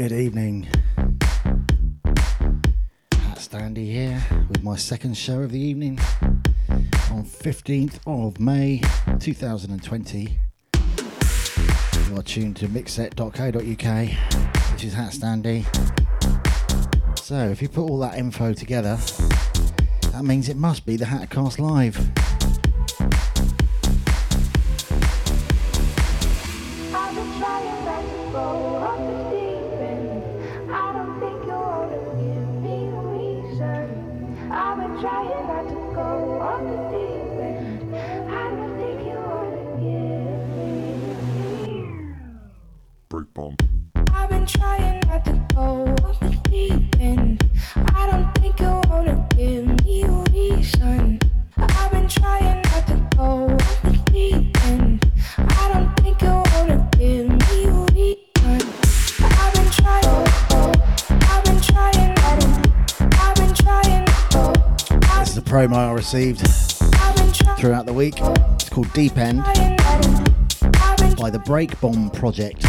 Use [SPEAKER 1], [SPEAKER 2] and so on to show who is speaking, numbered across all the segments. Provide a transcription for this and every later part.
[SPEAKER 1] Good evening. Hat Standy here with my second show of the evening on 15th of May 2020. You are tuned to mixset.co.uk, which is Hat Standy. So if you put all that info together, that means it must be the Hatcast Live. Received throughout the week. It's called Deep End by the Breakbomb Project.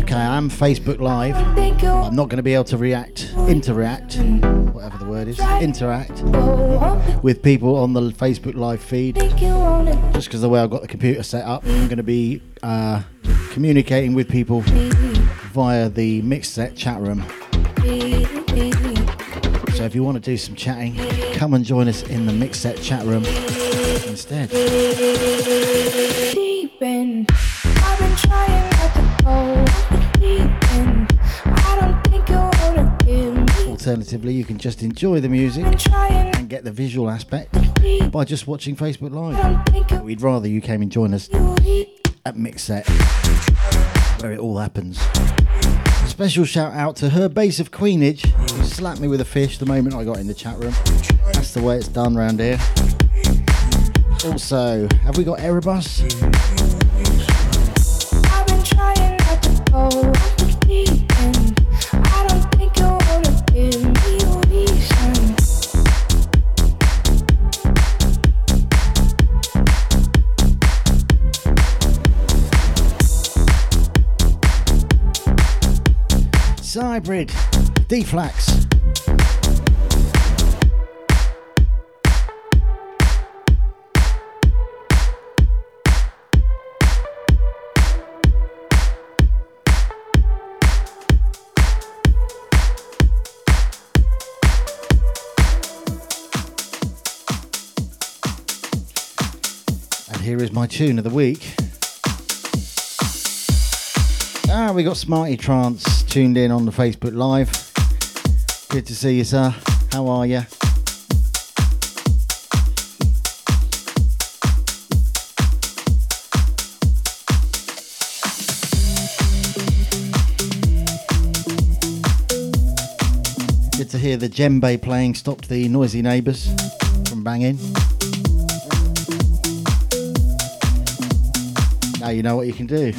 [SPEAKER 1] Okay, I'm Facebook Live. I'm not going to be able to react, interact, whatever the word is, interact with people on the Facebook Live feed. Just because the way I've got the computer set up, I'm going to be uh, communicating with people via the Mixset chat room. So if you want to do some chatting, come and join us in the Mixset chat room instead. Alternatively, you can just enjoy the music and get the visual aspect by just watching Facebook Live. We'd rather you came and join us at Mixset, where it all happens. Special shout out to her base of Queenage, who slapped me with a fish the moment I got in the chat room. That's the way it's done round here. Also, have we got Erebus? Hybrid, D-Flax. And here is my tune of the week. Ah, we got Smarty Trance tuned in on the Facebook Live. Good to see you, sir. How are you? Good to hear the djembe playing stopped the noisy neighbours from banging. Now you know what you can do.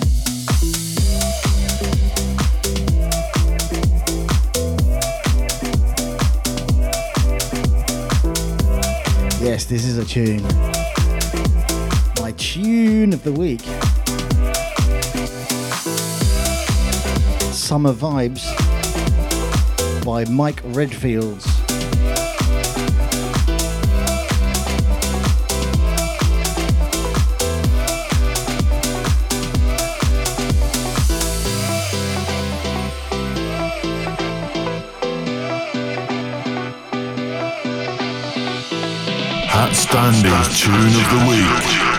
[SPEAKER 1] Yes, this is a tune. My tune of the week. Summer Vibes by Mike Redfields.
[SPEAKER 2] Standy's Tune of the Week.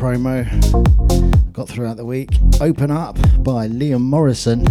[SPEAKER 1] Promo got throughout the week. Open Up by Liam Morrison.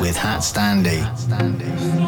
[SPEAKER 3] With Hat Standy.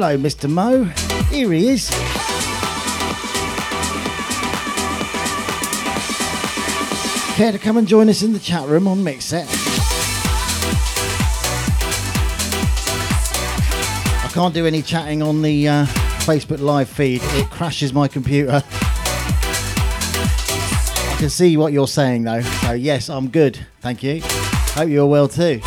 [SPEAKER 1] Hello, Mr. Mo. Here he is. Care to come and join us in the chat room on Mixset? I can't do any chatting on the uh, Facebook live feed. It crashes my computer. I can see what you're saying though. So yes, I'm good. Thank you. Hope you're well too.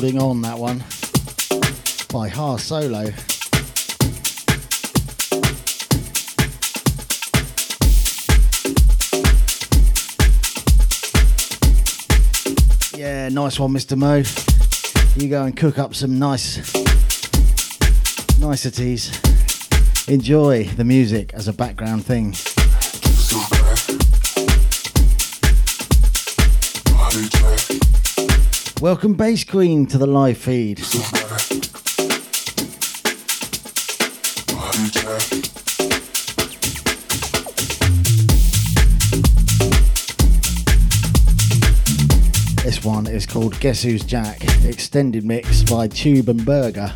[SPEAKER 1] Holding On, that one by Har Solo. Yeah, nice one, Mr. Mo. You go and cook up some nice niceties. Enjoy the music as a background thing. Welcome, Bass Queen, to the live feed. This one is called Guess Who's Jack, extended mix by Tube and
[SPEAKER 3] Berger.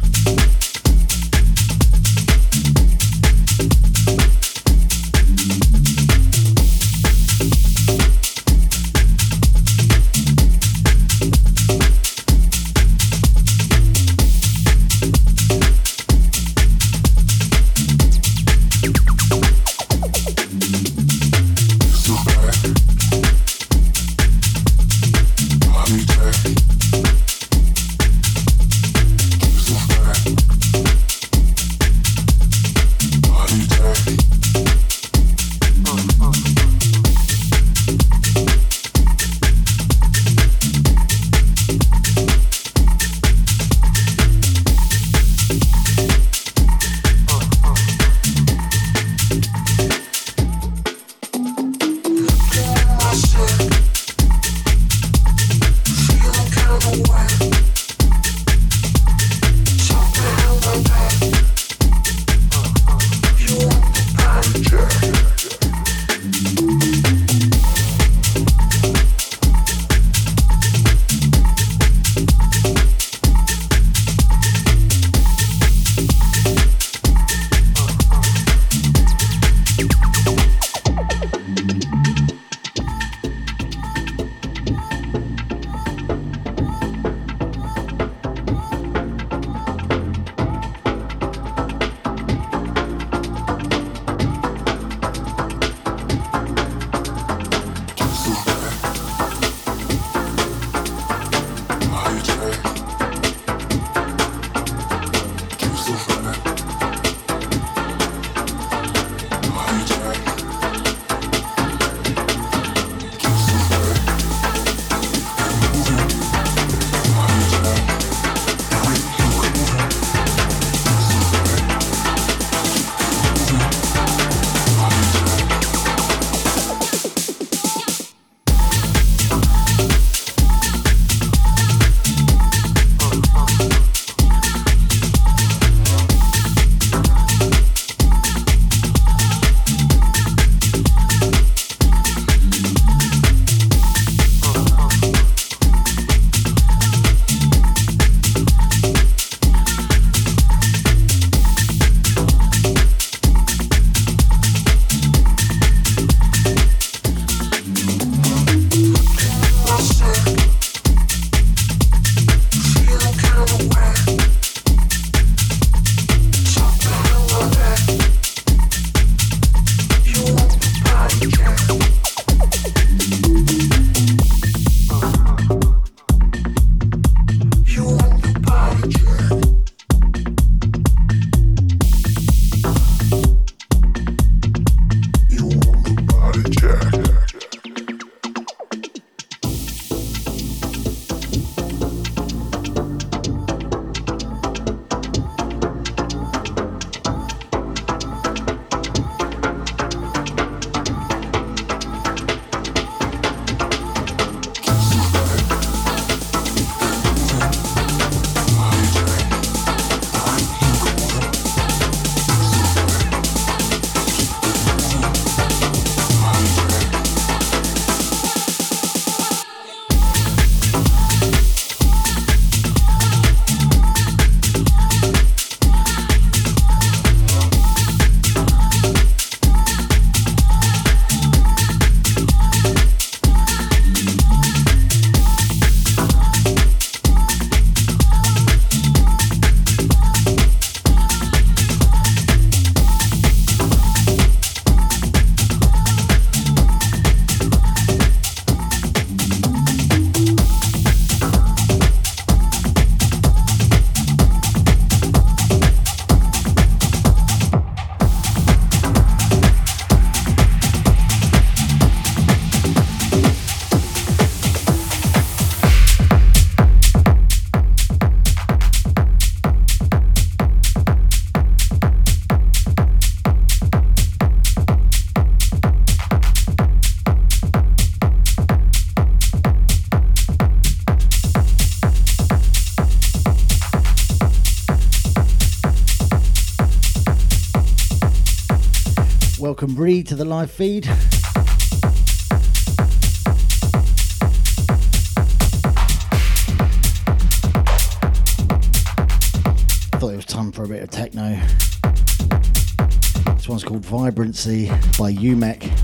[SPEAKER 1] Welcome Reed to the live feed. Thought it was time for a bit of techno. This one's called Vibrancy by UMEK.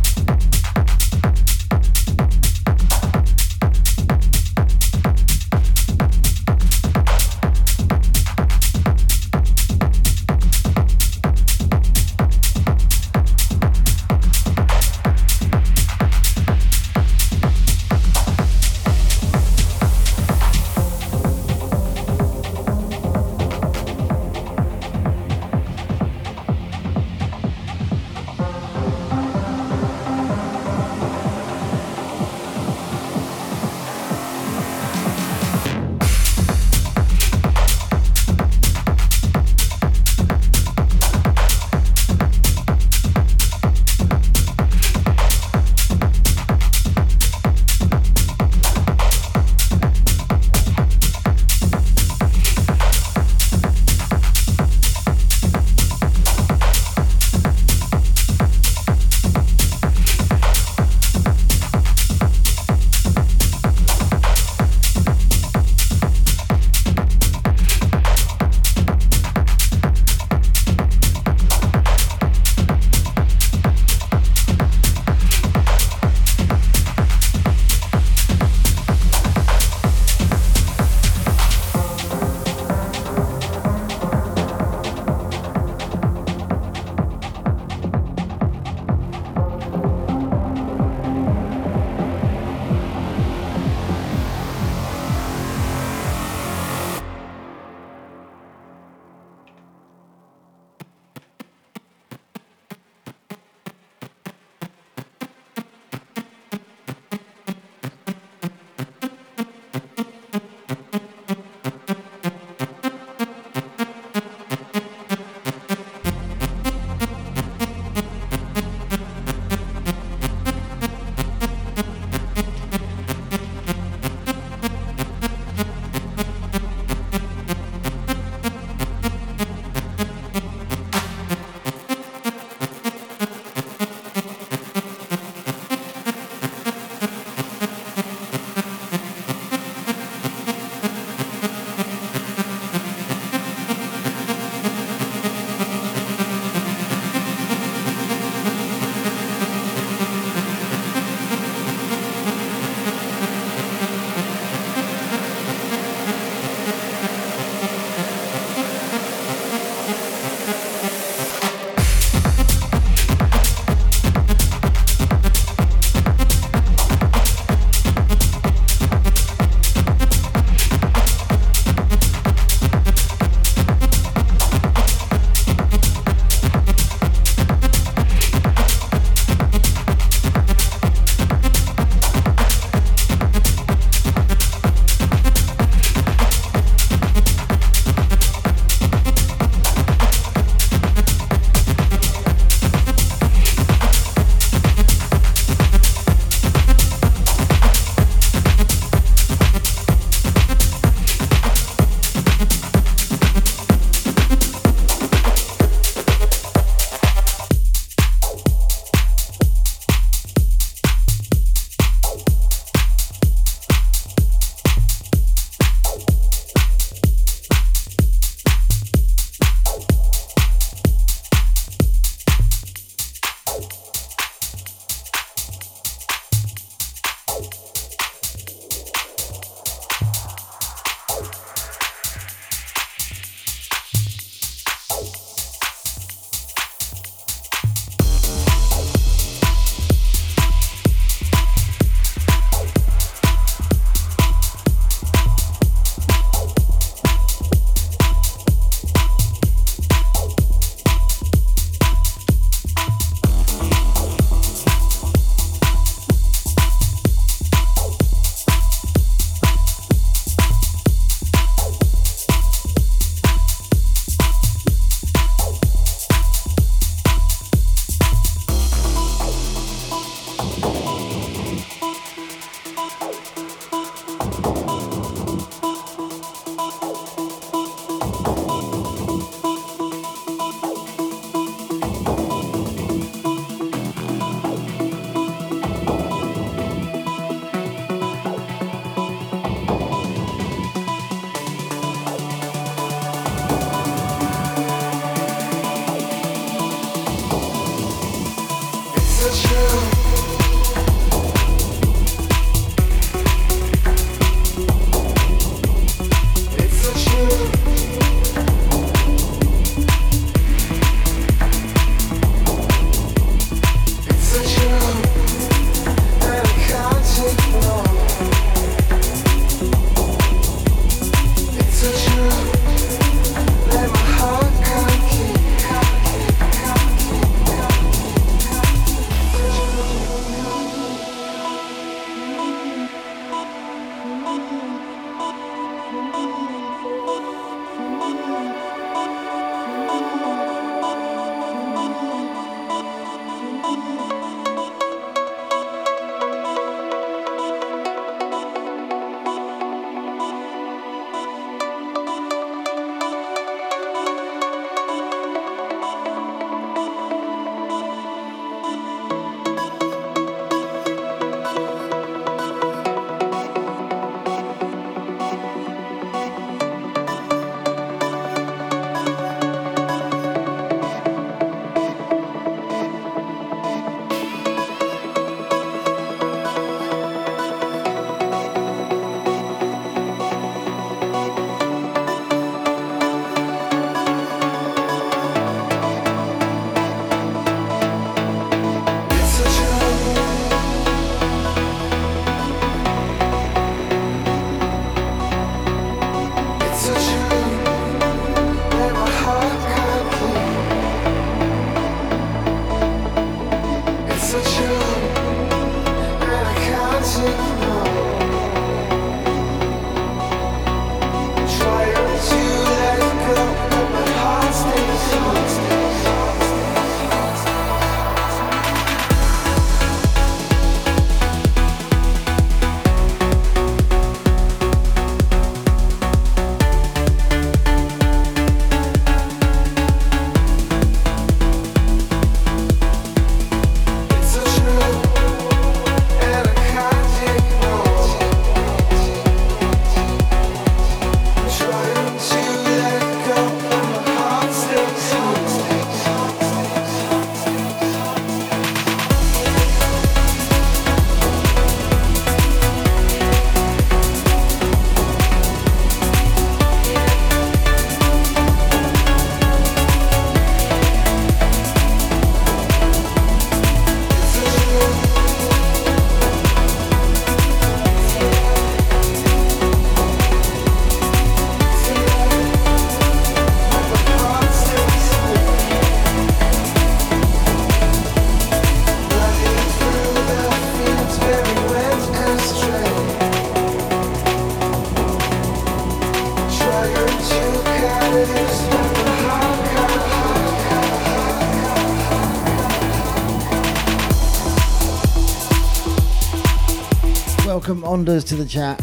[SPEAKER 1] Ondas to the chat.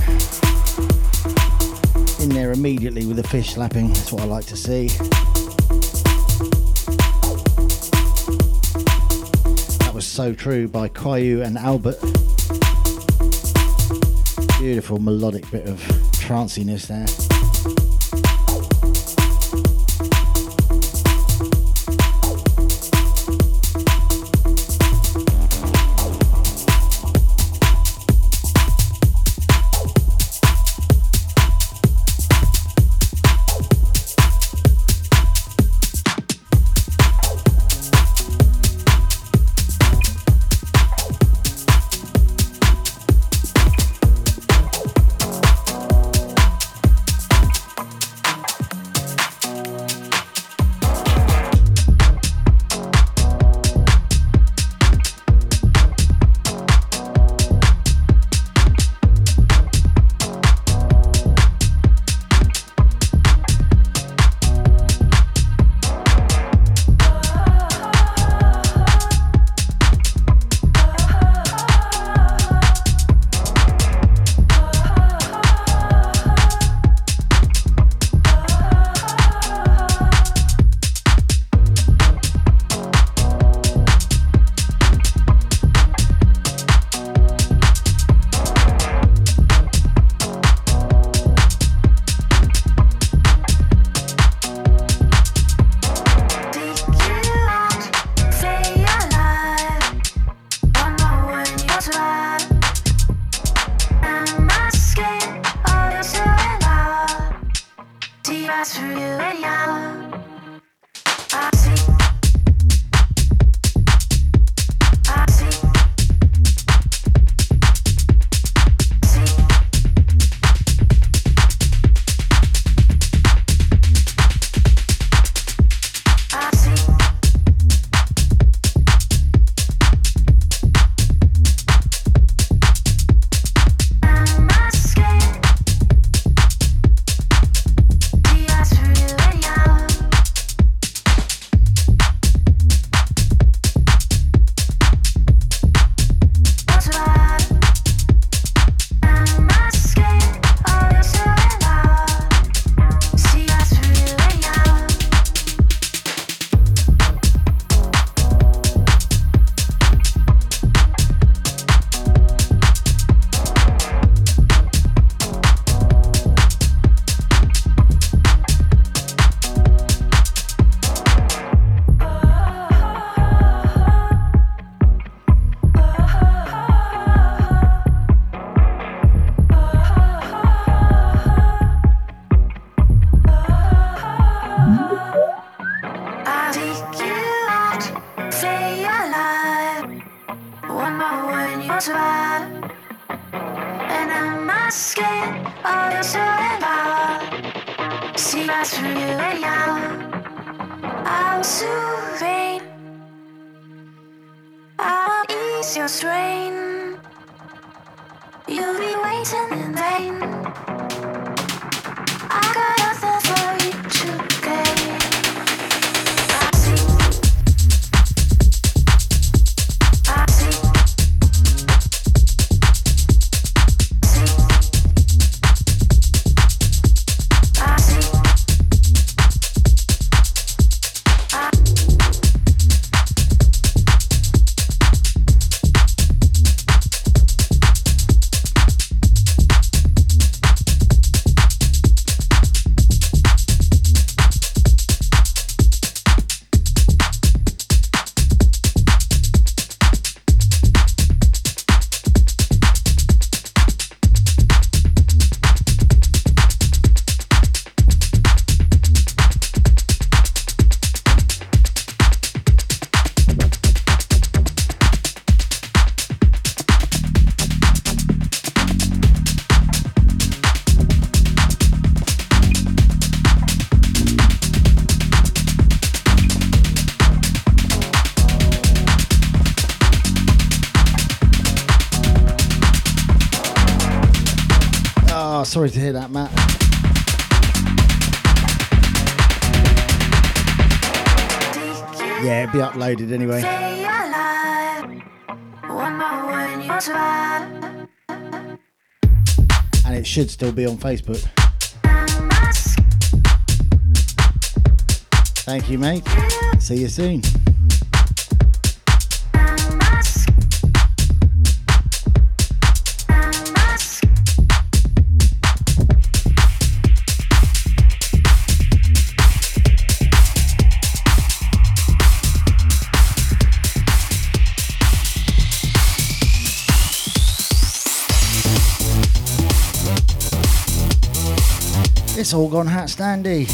[SPEAKER 1] In there immediately with the fish slapping. That's what I like to see. That was So True by Kyau and Albert. Beautiful melodic bit of tranciness there.
[SPEAKER 4] Sorry to hear that, Matt. Yeah, it'll be uploaded anyway. And it should still be on Facebook. Thank you, mate. See you soon. It's all gone hat standy.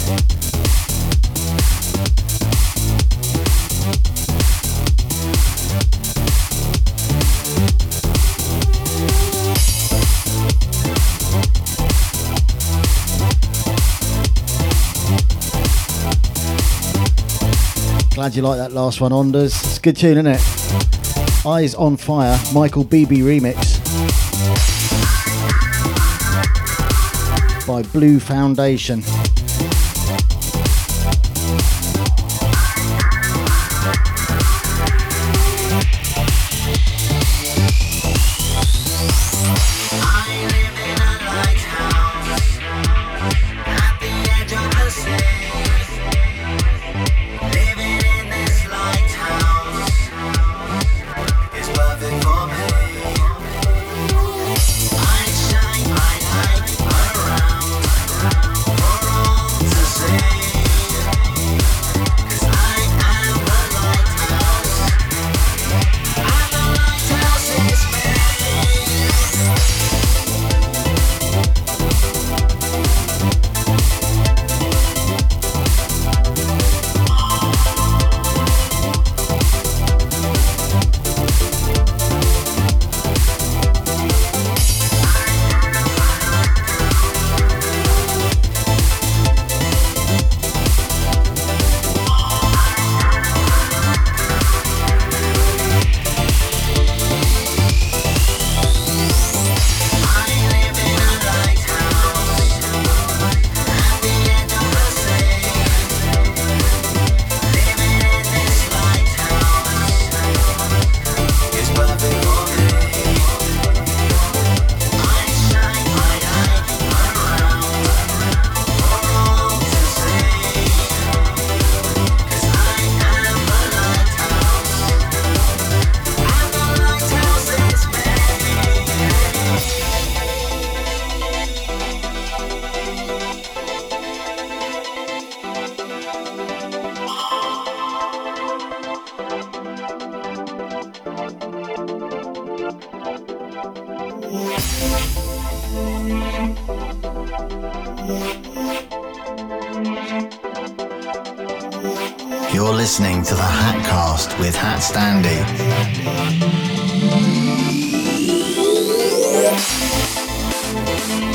[SPEAKER 4] Glad you like that last one, Onders. It's a good tune, isn't it? Eyes on Fire, Michael Bibi remix. By Blue Foundation.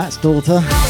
[SPEAKER 5] Matt's daughter.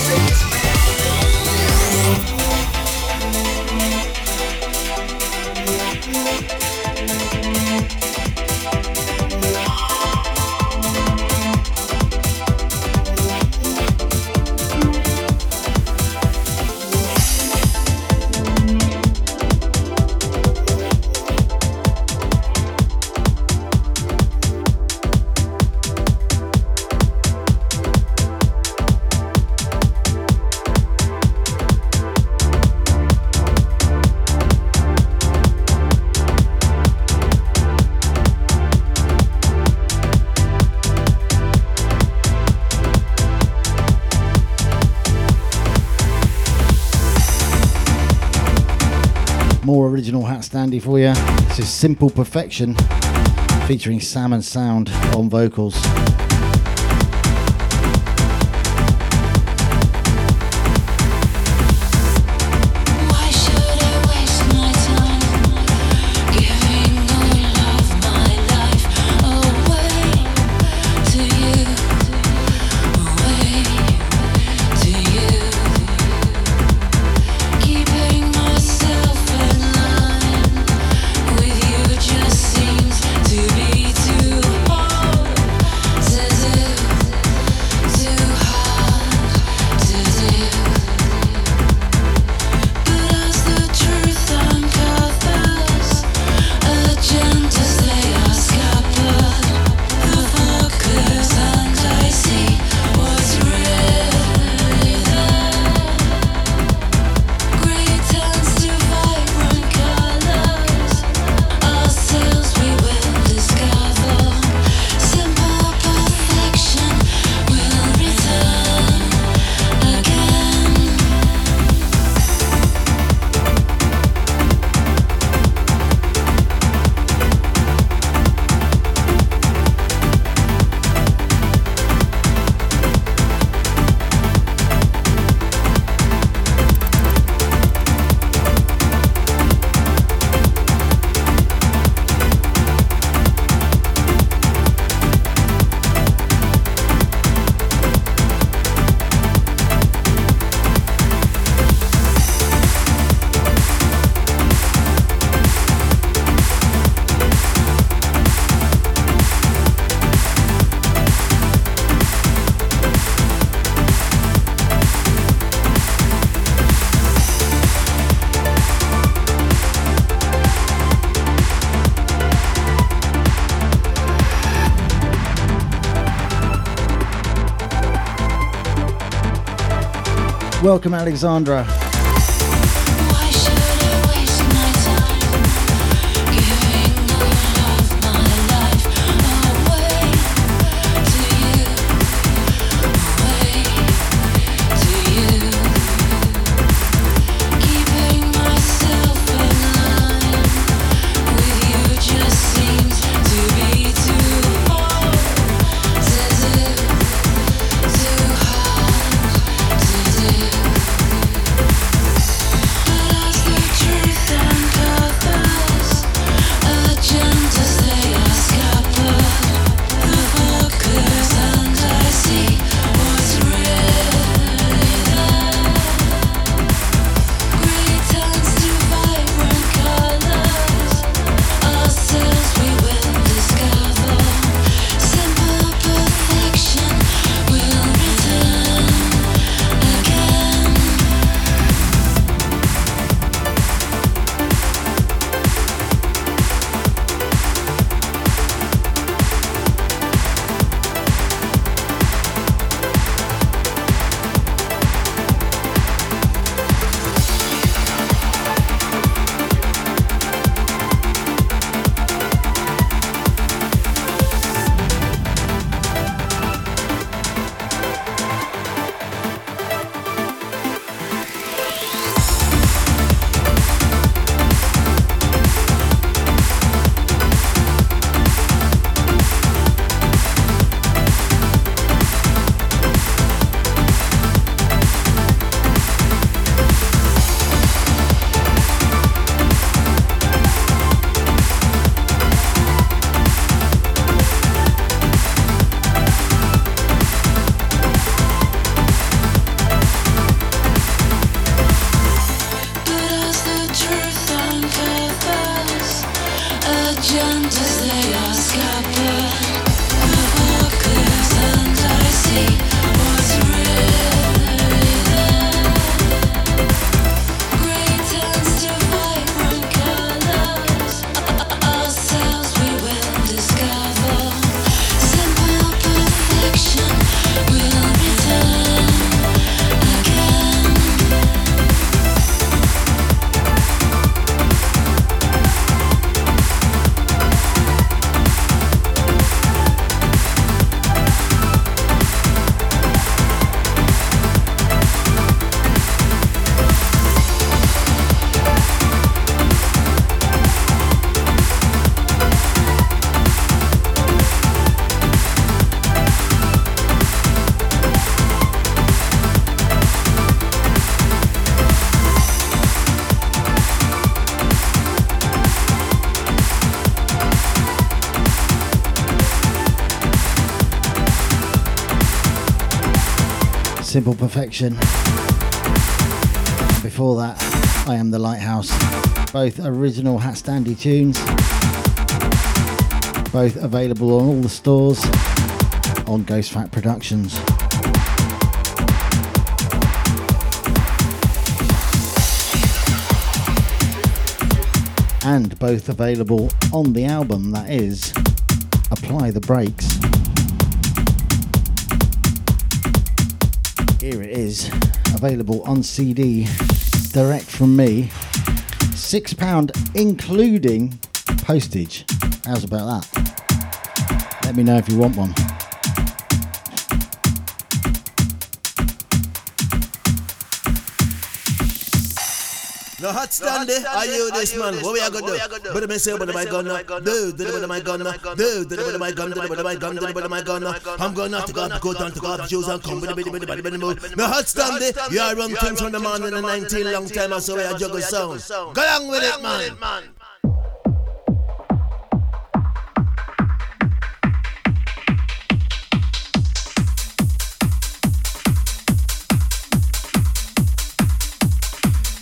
[SPEAKER 5] Original hat standy
[SPEAKER 6] for you. This is Simple Perfection featuring Sam and Sound on vocals. Welcome, Alexandra.
[SPEAKER 1] Simple Perfection. And Before that, I Am the Lighthouse. Both original Hat Standy tunes. Both available on all the stores on Ghost Fat Productions. And both available on the album that is Apply the Brakes. Here it is, available on CD, direct from me. £6 including postage. How's about that? Let me know if you want one.
[SPEAKER 3] No hot stand. Are you this man? What we are gonna do? But me say, but my gun, do, do, my gun, do, do, my gun, do, my gun, do, my gun. I'm gonna take off the coat and take off the shoes and come with the bitty, bitty, bitty, bitty, move. No hot stand. You are run things from the man in the 19 long time. I saw we are juggle sound. Go along with it, man.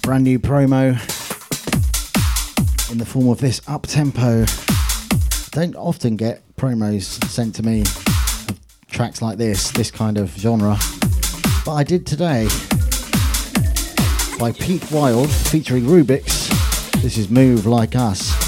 [SPEAKER 1] Brand new promo in the form of this up tempo. Don't often get promos sent to me of tracks like this, this kind of genre, but I did today by Pete Wilde featuring Rubix. This is Move Like Us.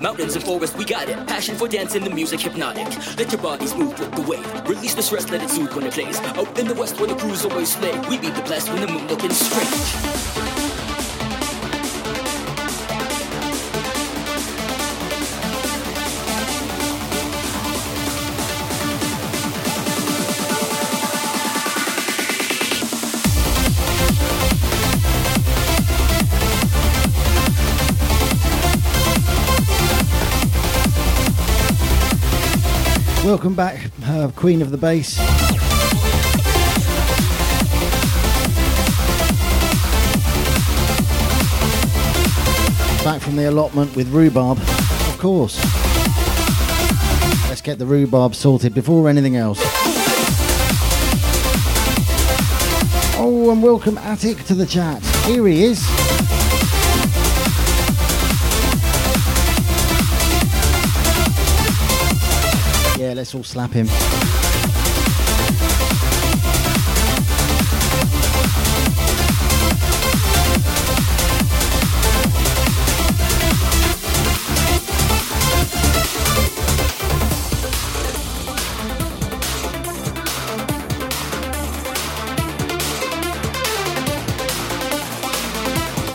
[SPEAKER 7] Mountains and forests, we got it. Passion for dancing, the music hypnotic. Let your bodies move with the wave. Release the stress, let it soothe when it plays. Out in the west where the crews always slay. We beat the blast when the moon looking strange.
[SPEAKER 1] Welcome back, uh, Queen of the Bass. Back from the allotment with rhubarb, of course. Let's get the rhubarb sorted before anything else. Oh, and welcome Attic to the chat. Here he is. Let's all slap him.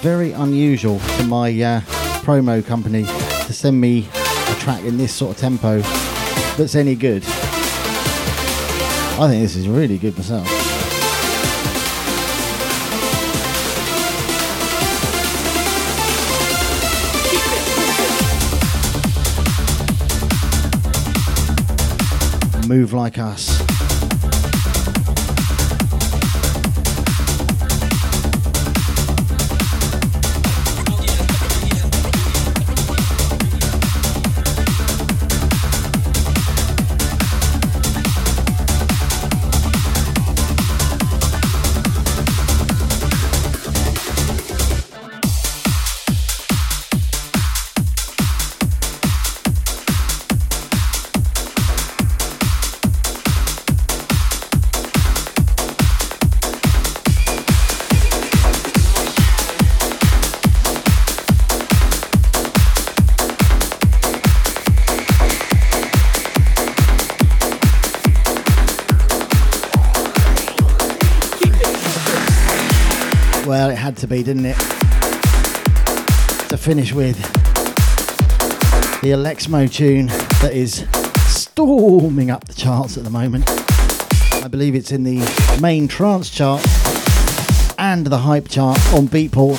[SPEAKER 1] very unusual for my uh, promo company to send me a track in this sort of tempo that's any good. I think this is really good myself. Move like us. To be, didn't it? To finish with the Alexmo tune that is storming up the charts at the moment. I believe it's in the main trance chart and the hype chart on Beatport.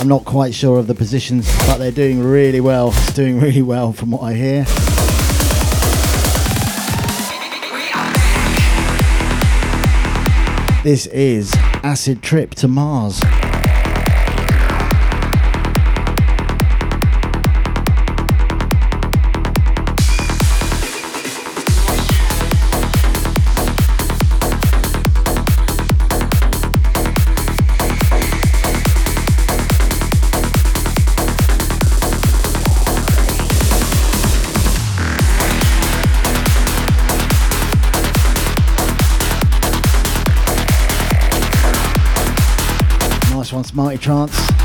[SPEAKER 1] I'm not quite sure of the positions, but they're doing really well. It's doing really well from what I hear. This is Acid Trip to Mars. One, Trance.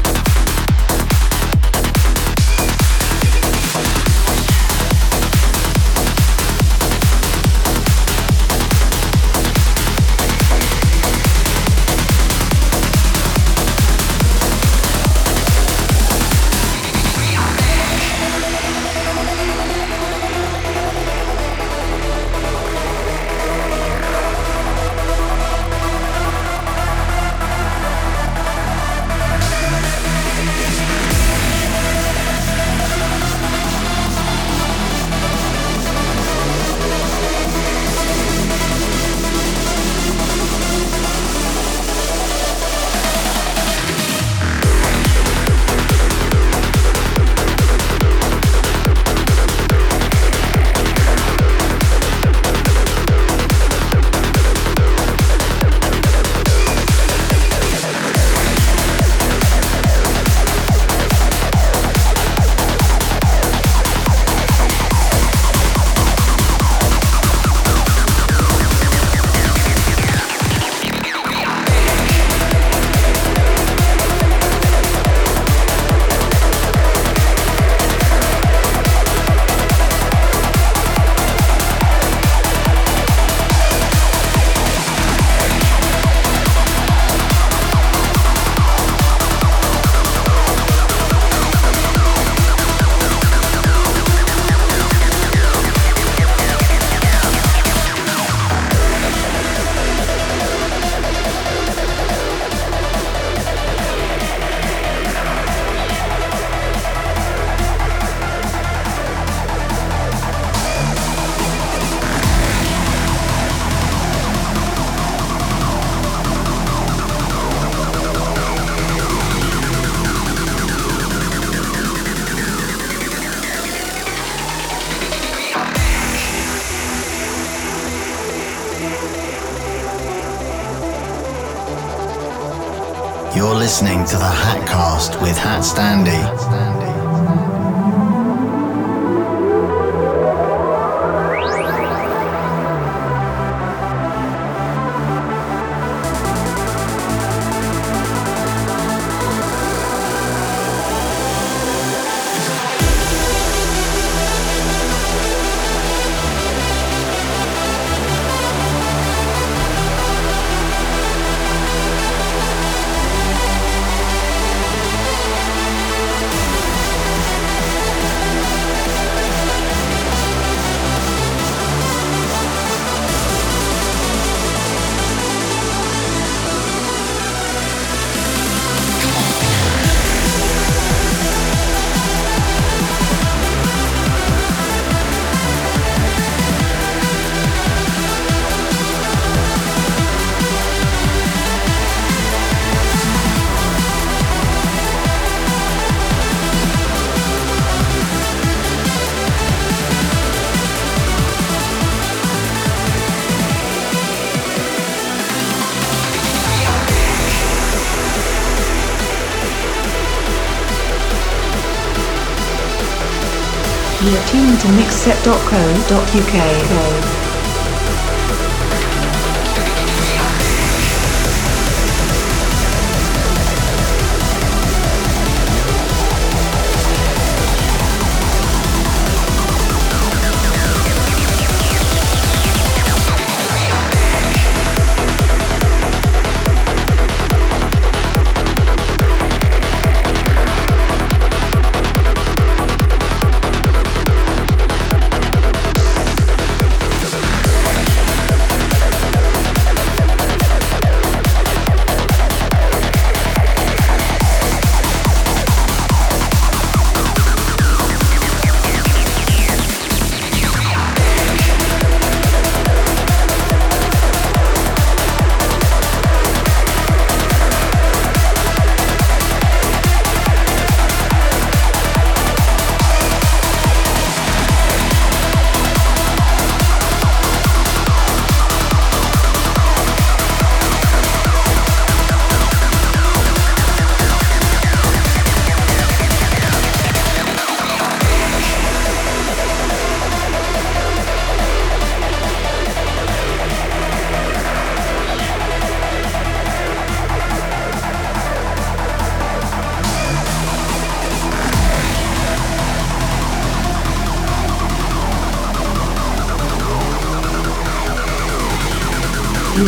[SPEAKER 1] Hat Standy. mixset.co.uk.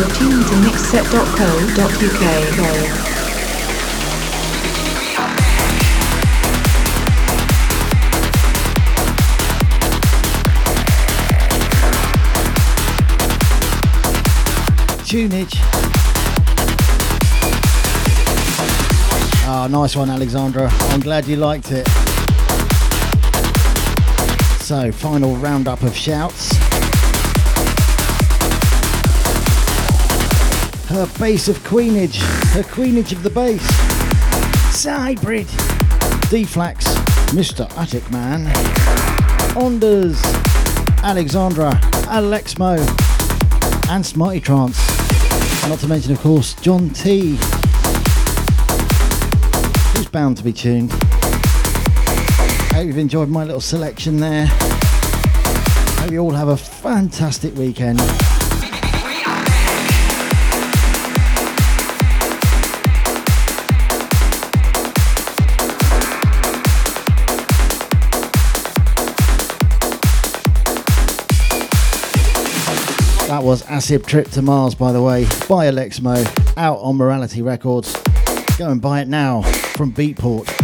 [SPEAKER 8] to mixset.co.uk. mixset.co.uk.
[SPEAKER 1] tunage. Ah, oh, nice one, Alexandra. I'm glad you liked it. So, final roundup of shouts. Her bass of queenage, her queenage of the bass. Cybrid, D-Flax, Mr. Attic Man, Onders, Alexandra, Alexmo, and Smarty Trance. Not to mention, of course, John T. Who's bound to be tuned. Hope you've enjoyed my little selection there. Hope you all have a fantastic weekend. That was Acid Trip to Mars, by the way, by Alexmo, out on Morality Records. Go and buy it now from Beatport.